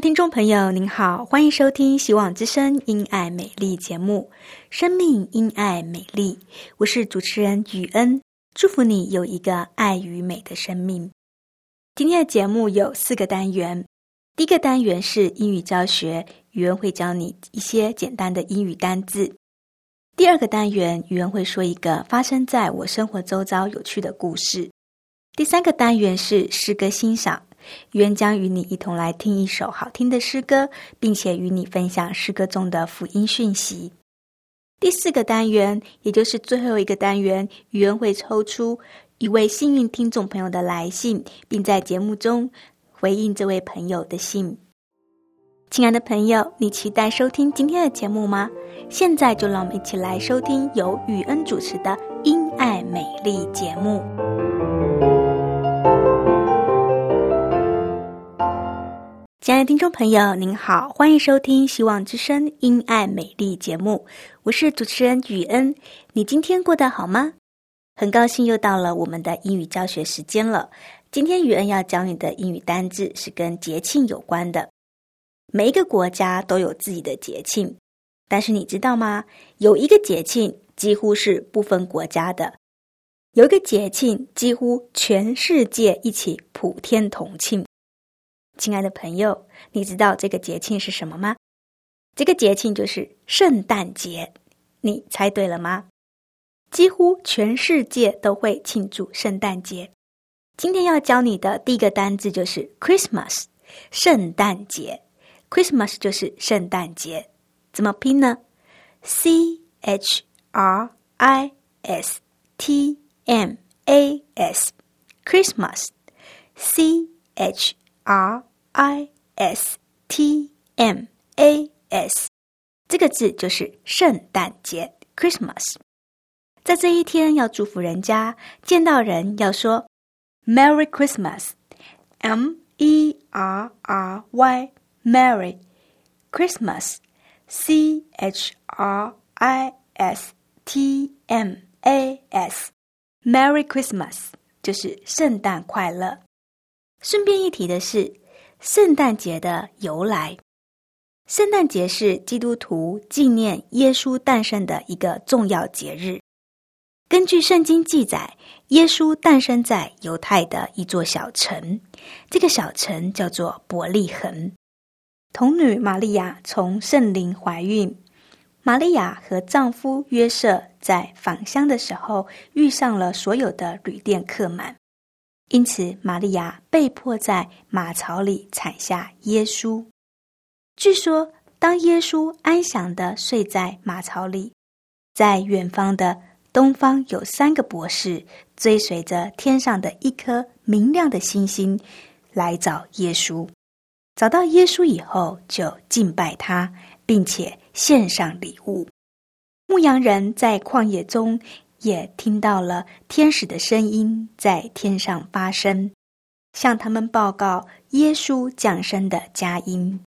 听众朋友，您好，欢迎收听《希望之声·因爱美丽》节目，《生命因爱美丽》，我是主持人雨恩，祝福你有一个爱与美的生命。今天的节目有四个单元，第一个单元是英语教学，语恩会教你一些简单的英语单字；第二个单元，语恩会说一个发生在我生活周遭有趣的故事；第三个单元是诗歌欣赏。愿将与你一同来听一首好听的诗歌，并且与你分享诗歌中的福音讯息。第四个单元，也就是最后一个单元，语言会抽出一位幸运听众朋友的来信，并在节目中回应这位朋友的信。亲爱的朋友，你期待收听今天的节目吗？现在就让我们一起来收听由雨恩主持的《因爱美丽》节目。亲爱的听众朋友，您好，欢迎收听《希望之声·因爱美丽》节目，我是主持人雨恩。你今天过得好吗？很高兴又到了我们的英语教学时间了。今天雨恩要教你的英语单字是跟节庆有关的。每一个国家都有自己的节庆，但是你知道吗？有一个节庆几乎是不分国家的，有一个节庆几乎全世界一起普天同庆。亲爱的朋友，你知道这个节庆是什么吗？这个节庆就是圣诞节。你猜对了吗？几乎全世界都会庆祝圣诞节。今天要教你的第一个单字就是 Christmas，圣诞节。Christmas 就是圣诞节，怎么拼呢？C H R I S T M A S，Christmas，C H R。I S T M A S，这个字就是圣诞节 （Christmas）。在这一天要祝福人家，见到人要说 “Merry Christmas”，M E R R Y，Merry Christmas，C H R I S T M A S，Merry Christmas 就是圣诞快乐。顺便一提的是。圣诞节的由来，圣诞节是基督徒纪念耶稣诞生的一个重要节日。根据圣经记载，耶稣诞生在犹太的一座小城，这个小城叫做伯利恒。童女玛利亚从圣灵怀孕，玛利亚和丈夫约瑟在返乡的时候遇上了所有的旅店客满。因此，玛利亚被迫在马槽里产下耶稣。据说，当耶稣安详的睡在马槽里，在远方的东方有三个博士追随着天上的一颗明亮的星星来找耶稣。找到耶稣以后，就敬拜他，并且献上礼物。牧羊人在旷野中。也听到了天使的声音在天上发声，向他们报告耶稣降生的佳音。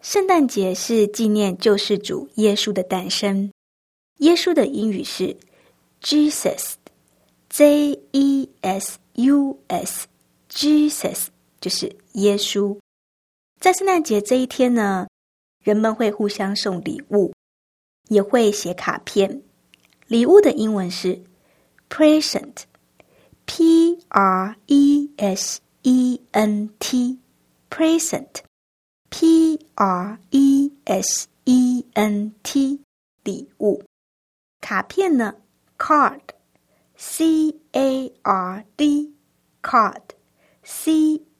圣诞节是纪念救世主耶稣的诞生。耶稣的英语是 Jesus，J E S U S，Jesus 就是耶稣。在圣诞节这一天呢，人们会互相送礼物，也会写卡片。礼物的英文是 present，p r e s e n t，present，p r e s e n t，礼物。卡片呢？card，c a r d，card，c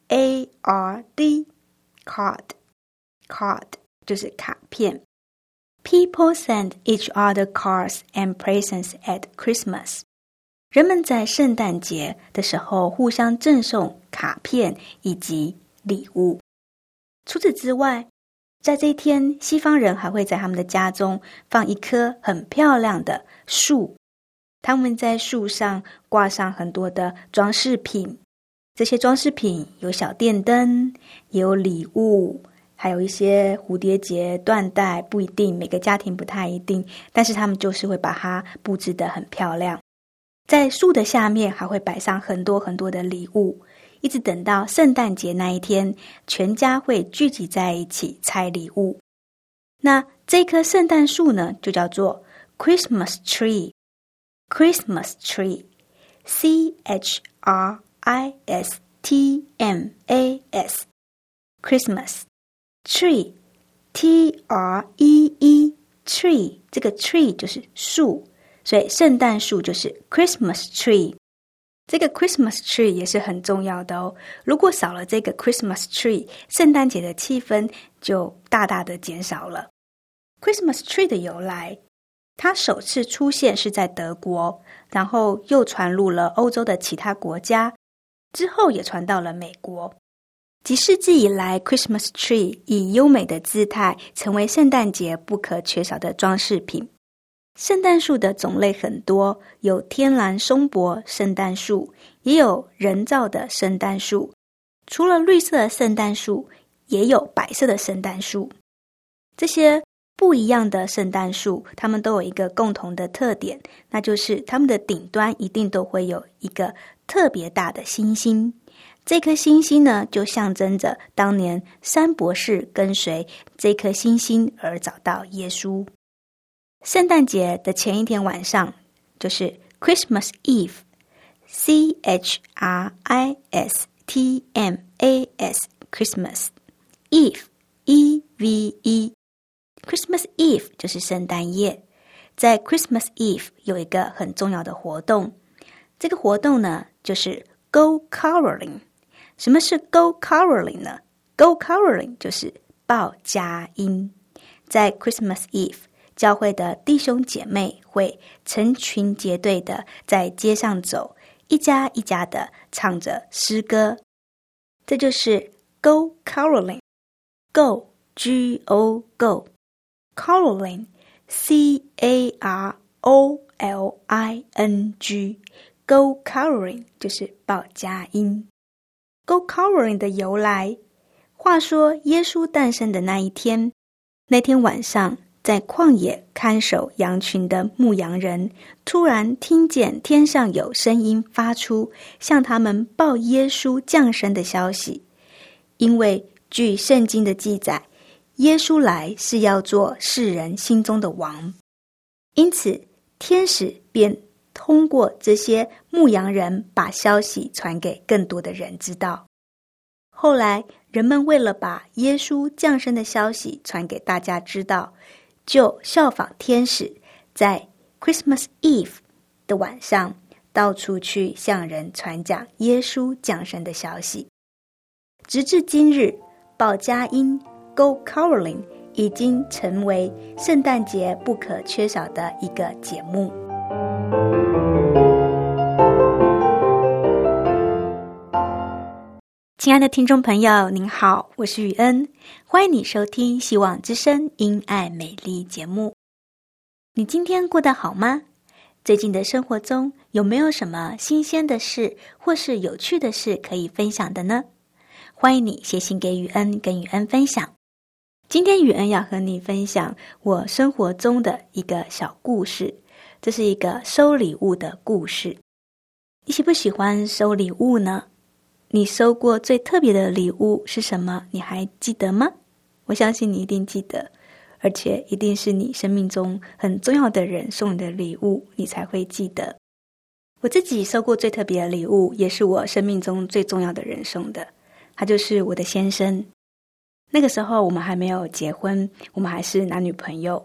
a r d，card，card 就是卡片。People send each other cards and presents at Christmas。人们在圣诞节的时候互相赠送卡片以及礼物。除此之外，在这一天，西方人还会在他们的家中放一棵很漂亮的树。他们在树上挂上很多的装饰品，这些装饰品有小电灯，也有礼物。还有一些蝴蝶结、缎带，不一定每个家庭不太一定，但是他们就是会把它布置的很漂亮。在树的下面还会摆上很多很多的礼物，一直等到圣诞节那一天，全家会聚集在一起拆礼物。那这棵圣诞树呢，就叫做 Christmas tree，Christmas tree，C H R I S T M A S，Christmas。Tree，T R E E，tree，这个 tree 就是树，所以圣诞树就是 Christmas tree。这个 Christmas tree 也是很重要的哦。如果少了这个 Christmas tree，圣诞节的气氛就大大的减少了。Christmas tree 的由来，它首次出现是在德国，然后又传入了欧洲的其他国家，之后也传到了美国。几世纪以来，Christmas tree 以优美的姿态成为圣诞节不可缺少的装饰品。圣诞树的种类很多，有天然松柏圣诞树，也有人造的圣诞树。除了绿色的圣诞树，也有白色的圣诞树。这些不一样的圣诞树，它们都有一个共同的特点，那就是它们的顶端一定都会有一个特别大的星星。这颗星星呢，就象征着当年三博士跟随这颗星星而找到耶稣。圣诞节的前一天晚上，就是 Christmas Eve，C H R I S T M A S，Christmas Eve，E V E，Christmas Eve 就是圣诞夜。在 Christmas Eve 有一个很重要的活动，这个活动呢，就是 Go Caroling。什么是 Go Caroling 呢？Go Caroling 就是报佳音。在 Christmas Eve，教会的弟兄姐妹会成群结队的在街上走，一家一家的唱着诗歌。这就是 Go Caroling。Go G O Go Caroling C A R O L I N G Go Caroling 就是报佳音。Go covering 的由来。话说，耶稣诞生的那一天，那天晚上，在旷野看守羊群的牧羊人，突然听见天上有声音发出，向他们报耶稣降生的消息。因为据圣经的记载，耶稣来是要做世人心中的王，因此天使便。通过这些牧羊人把消息传给更多的人知道。后来，人们为了把耶稣降生的消息传给大家知道，就效仿天使，在 Christmas Eve 的晚上到处去向人传讲耶稣降生的消息。直至今日，报佳音 Go Caroling 已经成为圣诞节不可缺少的一个节目。亲爱的听众朋友，您好，我是雨恩，欢迎你收听《希望之声·因爱美丽》节目。你今天过得好吗？最近的生活中有没有什么新鲜的事或是有趣的事可以分享的呢？欢迎你写信给雨恩，跟雨恩分享。今天雨恩要和你分享我生活中的一个小故事，这是一个收礼物的故事。你喜不喜欢收礼物呢？你收过最特别的礼物是什么？你还记得吗？我相信你一定记得，而且一定是你生命中很重要的人送你的礼物，你才会记得。我自己收过最特别的礼物，也是我生命中最重要的人送的，他就是我的先生。那个时候我们还没有结婚，我们还是男女朋友。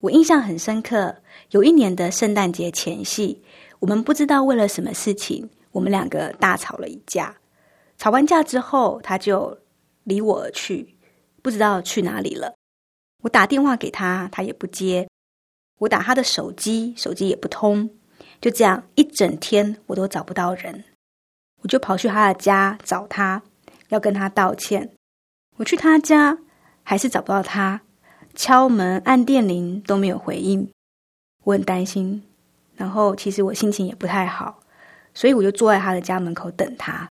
我印象很深刻，有一年的圣诞节前夕，我们不知道为了什么事情，我们两个大吵了一架。吵完架之后，他就离我而去，不知道去哪里了。我打电话给他，他也不接；我打他的手机，手机也不通。就这样一整天，我都找不到人。我就跑去他的家找他，要跟他道歉。我去他家，还是找不到他，敲门按电铃都没有回应。我很担心，然后其实我心情也不太好，所以我就坐在他的家门口等他。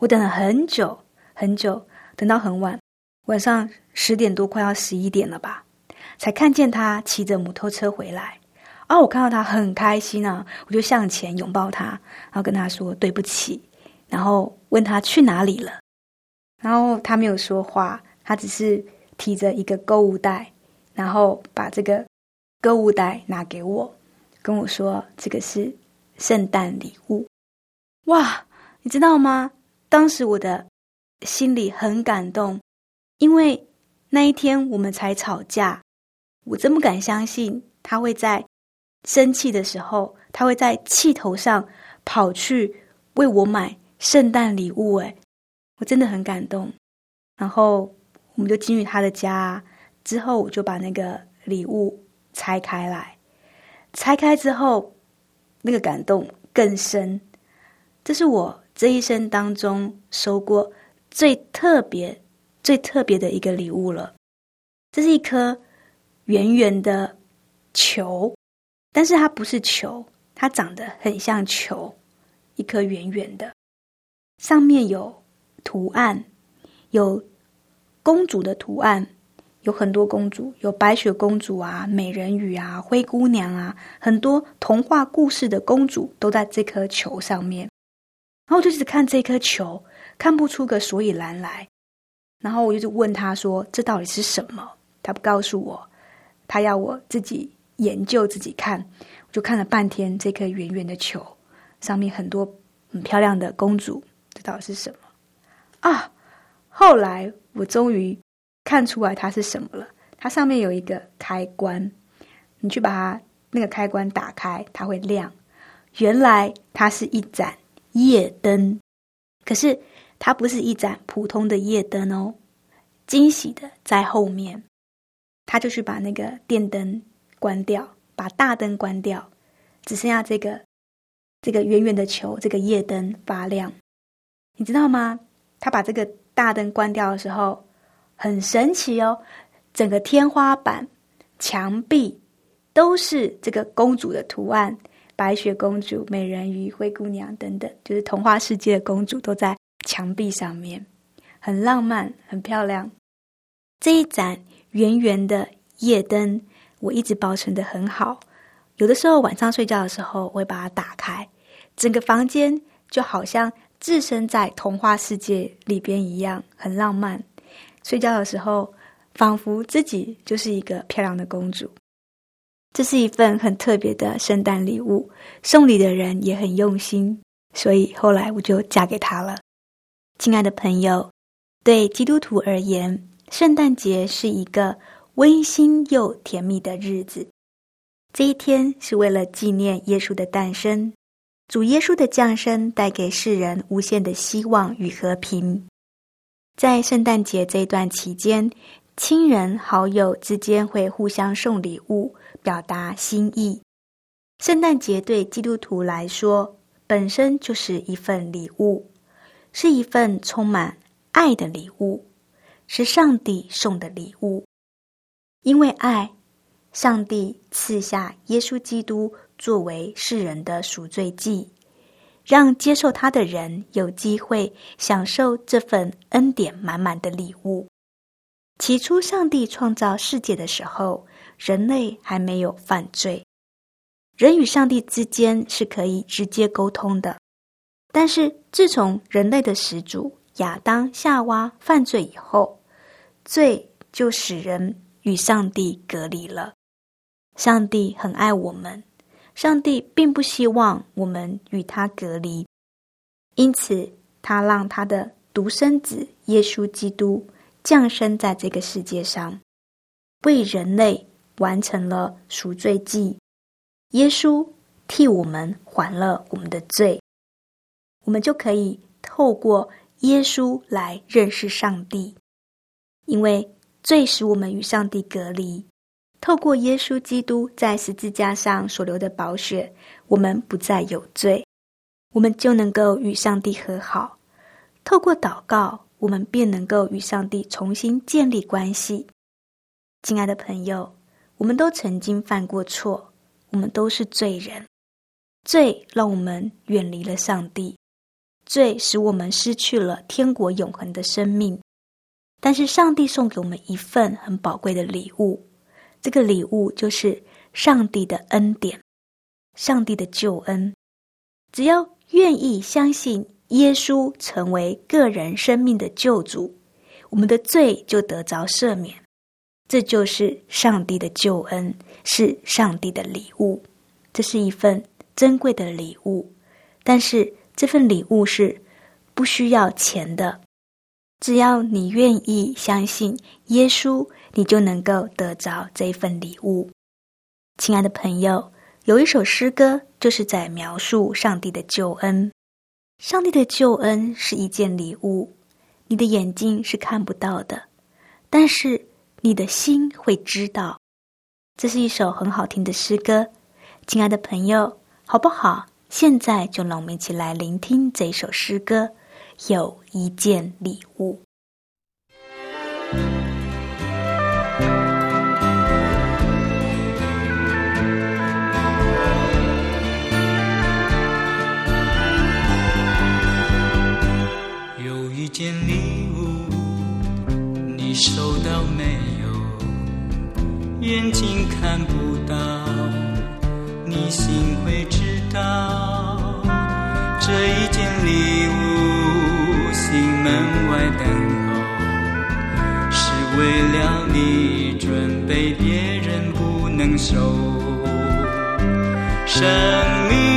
我等了很久很久，等到很晚，晚上十点多，快要十一点了吧，才看见他骑着摩托车回来。哦，我看到他很开心啊，我就向前拥抱他，然后跟他说对不起，然后问他去哪里了。然后他没有说话，他只是提着一个购物袋，然后把这个购物袋拿给我，跟我说这个是圣诞礼物。哇，你知道吗？当时我的心里很感动，因为那一天我们才吵架，我真不敢相信他会在生气的时候，他会在气头上跑去为我买圣诞礼物。哎。我真的很感动，然后我们就进入他的家，之后我就把那个礼物拆开来，拆开之后，那个感动更深。这是我这一生当中收过最特别、最特别的一个礼物了。这是一颗圆圆的球，但是它不是球，它长得很像球，一颗圆圆的，上面有。图案有公主的图案，有很多公主，有白雪公主啊、美人鱼啊、灰姑娘啊，很多童话故事的公主都在这颗球上面。然后我就只看这颗球，看不出个所以然来。然后我就问他说：“这到底是什么？”他不告诉我，他要我自己研究、自己看。我就看了半天这颗圆圆的球，上面很多很漂亮的公主，这到底是什么？啊！后来我终于看出来它是什么了。它上面有一个开关，你去把它那个开关打开，它会亮。原来它是一盏夜灯，可是它不是一盏普通的夜灯哦。惊喜的在后面，他就去把那个电灯关掉，把大灯关掉，只剩下这个这个圆圆的球，这个夜灯发亮。你知道吗？他把这个大灯关掉的时候，很神奇哦！整个天花板、墙壁都是这个公主的图案，白雪公主、美人鱼、灰姑娘等等，就是童话世界的公主都在墙壁上面，很浪漫、很漂亮。这一盏圆圆的夜灯，我一直保存的很好。有的时候晚上睡觉的时候，我会把它打开，整个房间就好像。置身在童话世界里边一样很浪漫，睡觉的时候仿佛自己就是一个漂亮的公主。这是一份很特别的圣诞礼物，送礼的人也很用心，所以后来我就嫁给他了。亲爱的朋友，对基督徒而言，圣诞节是一个温馨又甜蜜的日子。这一天是为了纪念耶稣的诞生。主耶稣的降生带给世人无限的希望与和平。在圣诞节这段期间，亲人好友之间会互相送礼物，表达心意。圣诞节对基督徒来说，本身就是一份礼物，是一份充满爱的礼物，是上帝送的礼物。因为爱，上帝赐下耶稣基督。作为世人的赎罪祭，让接受他的人有机会享受这份恩典满满的礼物。起初，上帝创造世界的时候，人类还没有犯罪，人与上帝之间是可以直接沟通的。但是，自从人类的始祖亚当、夏娃犯罪以后，罪就使人与上帝隔离了。上帝很爱我们。上帝并不希望我们与他隔离，因此他让他的独生子耶稣基督降生在这个世界上，为人类完成了赎罪祭。耶稣替我们还了我们的罪，我们就可以透过耶稣来认识上帝，因为罪使我们与上帝隔离。透过耶稣基督在十字架上所流的宝血，我们不再有罪，我们就能够与上帝和好。透过祷告，我们便能够与上帝重新建立关系。亲爱的朋友，我们都曾经犯过错，我们都是罪人，罪让我们远离了上帝，罪使我们失去了天国永恒的生命。但是上帝送给我们一份很宝贵的礼物。这个礼物就是上帝的恩典，上帝的救恩。只要愿意相信耶稣成为个人生命的救主，我们的罪就得着赦免。这就是上帝的救恩，是上帝的礼物。这是一份珍贵的礼物，但是这份礼物是不需要钱的。只要你愿意相信耶稣。你就能够得着这一份礼物，亲爱的朋友。有一首诗歌，就是在描述上帝的救恩。上帝的救恩是一件礼物，你的眼睛是看不到的，但是你的心会知道。这是一首很好听的诗歌，亲爱的朋友，好不好？现在就让我们一起来聆听这首诗歌。有一件礼物。有一件礼物，你收到没有？眼睛看不手。生命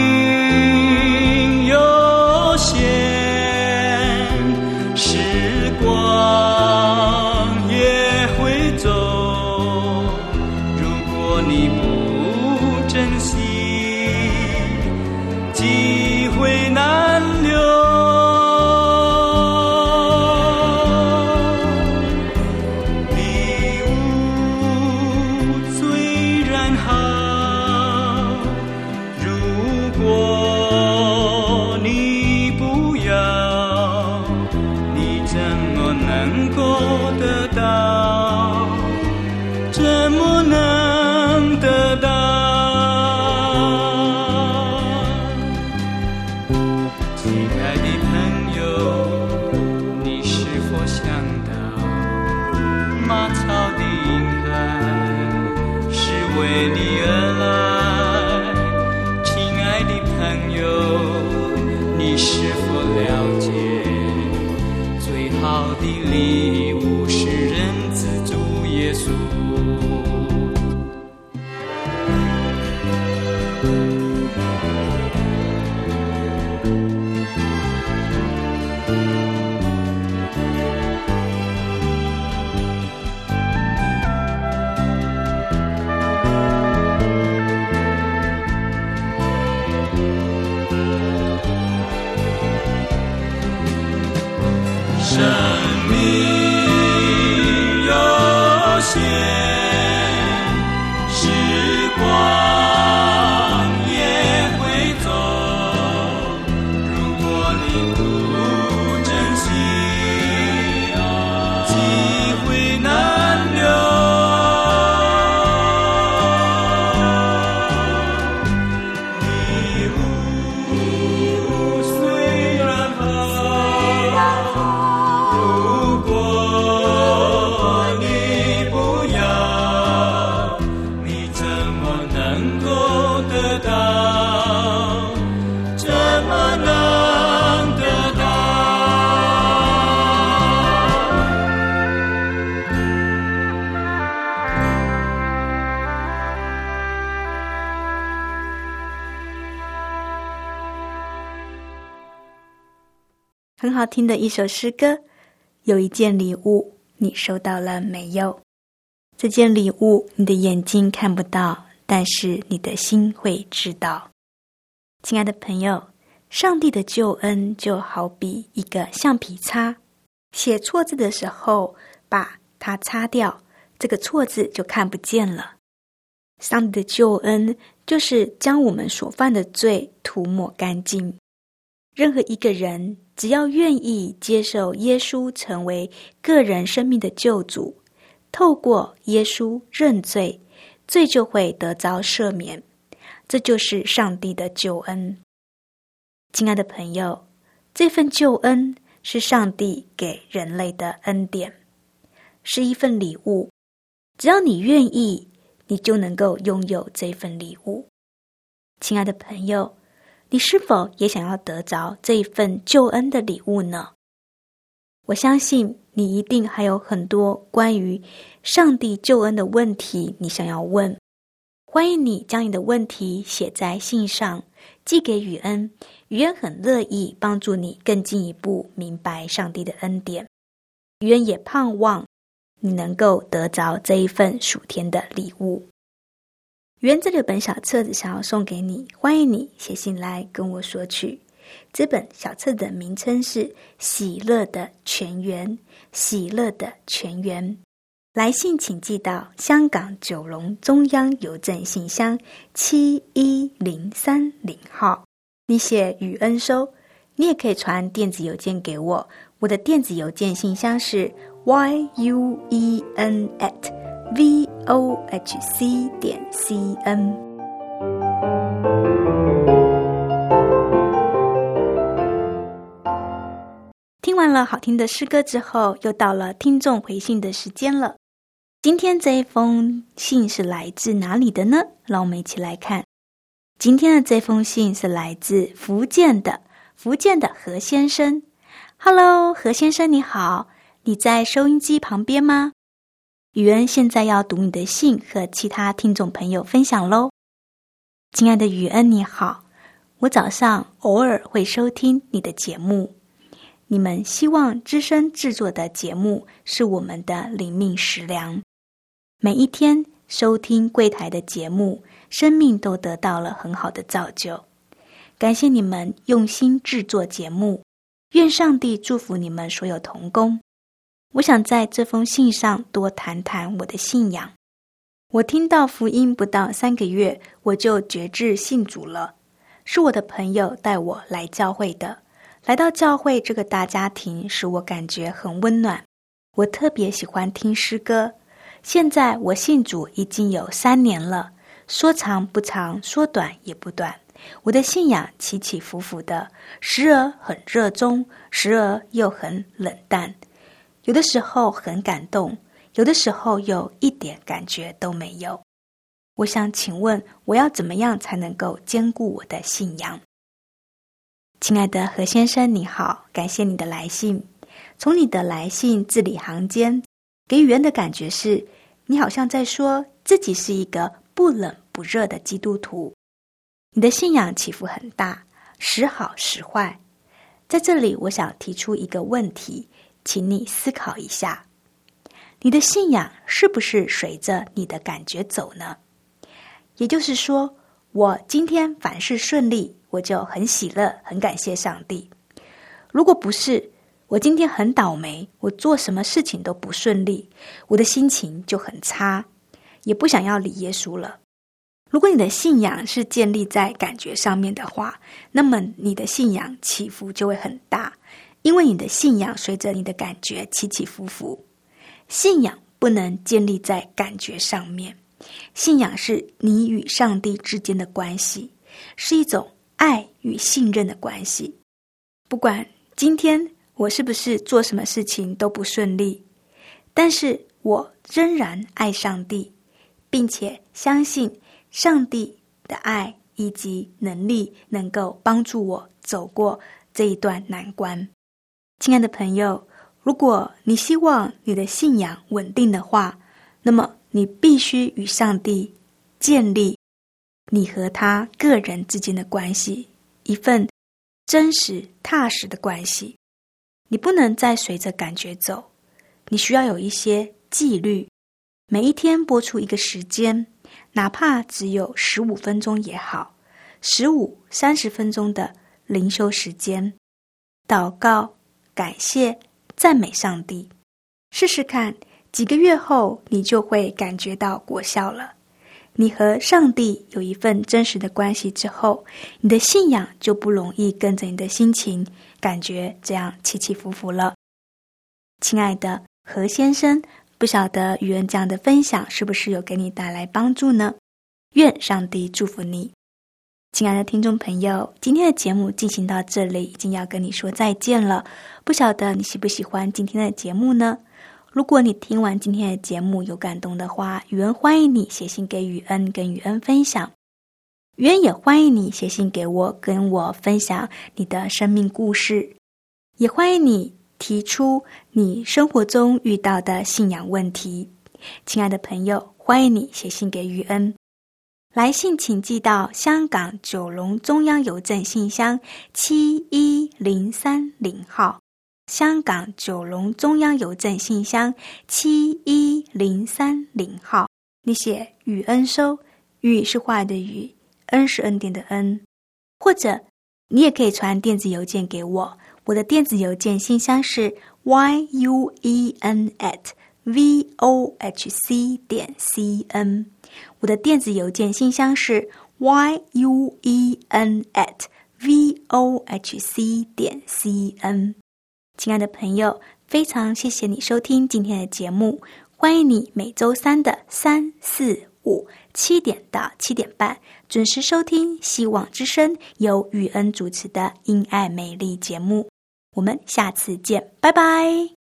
很好听的一首诗歌。有一件礼物，你收到了没有？这件礼物，你的眼睛看不到，但是你的心会知道。亲爱的朋友，上帝的救恩就好比一个橡皮擦，写错字的时候把它擦掉，这个错字就看不见了。上帝的救恩就是将我们所犯的罪涂抹干净。任何一个人只要愿意接受耶稣成为个人生命的救主，透过耶稣认罪，罪就会得着赦免。这就是上帝的救恩，亲爱的朋友，这份救恩是上帝给人类的恩典，是一份礼物。只要你愿意，你就能够拥有这份礼物。亲爱的朋友，你是否也想要得着这一份救恩的礼物呢？我相信你一定还有很多关于上帝救恩的问题，你想要问。欢迎你将你的问题写在信上，寄给雨恩。雨恩很乐意帮助你更进一步明白上帝的恩典。雨恩也盼望你能够得着这一份属天的礼物。雨恩这本小册子想要送给你，欢迎你写信来跟我索取。这本小册的名称是《喜乐的泉源》，喜乐的泉源。来信请寄到香港九龙中央邮政信箱七一零三零号。你写雨恩收，你也可以传电子邮件给我。我的电子邮件信箱是 y u e n at v o h c 点 c n。听完了好听的诗歌之后，又到了听众回信的时间了。今天这一封信是来自哪里的呢？让我们一起来看。今天的这封信是来自福建的，福建的何先生。Hello，何先生你好，你在收音机旁边吗？雨恩现在要读你的信，和其他听众朋友分享喽。亲爱的雨恩你好，我早上偶尔会收听你的节目。你们希望之声制作的节目是我们的灵命食粮。每一天收听柜台的节目，生命都得到了很好的造就。感谢你们用心制作节目，愿上帝祝福你们所有童工。我想在这封信上多谈谈我的信仰。我听到福音不到三个月，我就决志信主了。是我的朋友带我来教会的。来到教会这个大家庭，使我感觉很温暖。我特别喜欢听诗歌。现在我信主已经有三年了，说长不长，说短也不短。我的信仰起起伏伏的，时而很热衷，时而又很冷淡。有的时候很感动，有的时候又一点感觉都没有。我想请问，我要怎么样才能够兼顾我的信仰？亲爱的何先生，你好，感谢你的来信。从你的来信字里行间。给予人的感觉是，你好像在说自己是一个不冷不热的基督徒。你的信仰起伏很大，时好时坏。在这里，我想提出一个问题，请你思考一下：你的信仰是不是随着你的感觉走呢？也就是说，我今天凡事顺利，我就很喜乐，很感谢上帝；如果不是，我今天很倒霉，我做什么事情都不顺利，我的心情就很差，也不想要理耶稣了。如果你的信仰是建立在感觉上面的话，那么你的信仰起伏就会很大，因为你的信仰随着你的感觉起起伏伏。信仰不能建立在感觉上面，信仰是你与上帝之间的关系，是一种爱与信任的关系。不管今天。我是不是做什么事情都不顺利？但是我仍然爱上帝，并且相信上帝的爱以及能力能够帮助我走过这一段难关。亲爱的朋友，如果你希望你的信仰稳定的话，那么你必须与上帝建立你和他个人之间的关系，一份真实踏实的关系。你不能再随着感觉走，你需要有一些纪律。每一天播出一个时间，哪怕只有十五分钟也好，十五、三十分钟的灵修时间，祷告、感谢、赞美上帝，试试看，几个月后你就会感觉到果效了。你和上帝有一份真实的关系之后，你的信仰就不容易跟着你的心情感觉这样起起伏伏了。亲爱的何先生，不晓得语恩这样的分享是不是有给你带来帮助呢？愿上帝祝福你，亲爱的听众朋友。今天的节目进行到这里，已经要跟你说再见了。不晓得你喜不喜欢今天的节目呢？如果你听完今天的节目有感动的话，宇恩欢迎你写信给宇恩，跟宇恩分享。宇恩也欢迎你写信给我，跟我分享你的生命故事。也欢迎你提出你生活中遇到的信仰问题。亲爱的朋友，欢迎你写信给宇恩。来信请寄到香港九龙中央邮政信箱七一零三零号。香港九龙中央邮政信箱七一零三零号，你写“雨恩收”，“雨”是坏的“雨”，“恩”是恩典的“恩”。或者你也可以传电子邮件给我，我的电子邮件信箱是 y u e n at v o h c 点 c n。我的电子邮件信箱是 y u e n at v o h c 点 c n。亲爱的朋友，非常谢谢你收听今天的节目。欢迎你每周三的三四五七点到七点半准时收听《希望之声》由雨恩主持的《因爱美丽》节目。我们下次见，拜拜。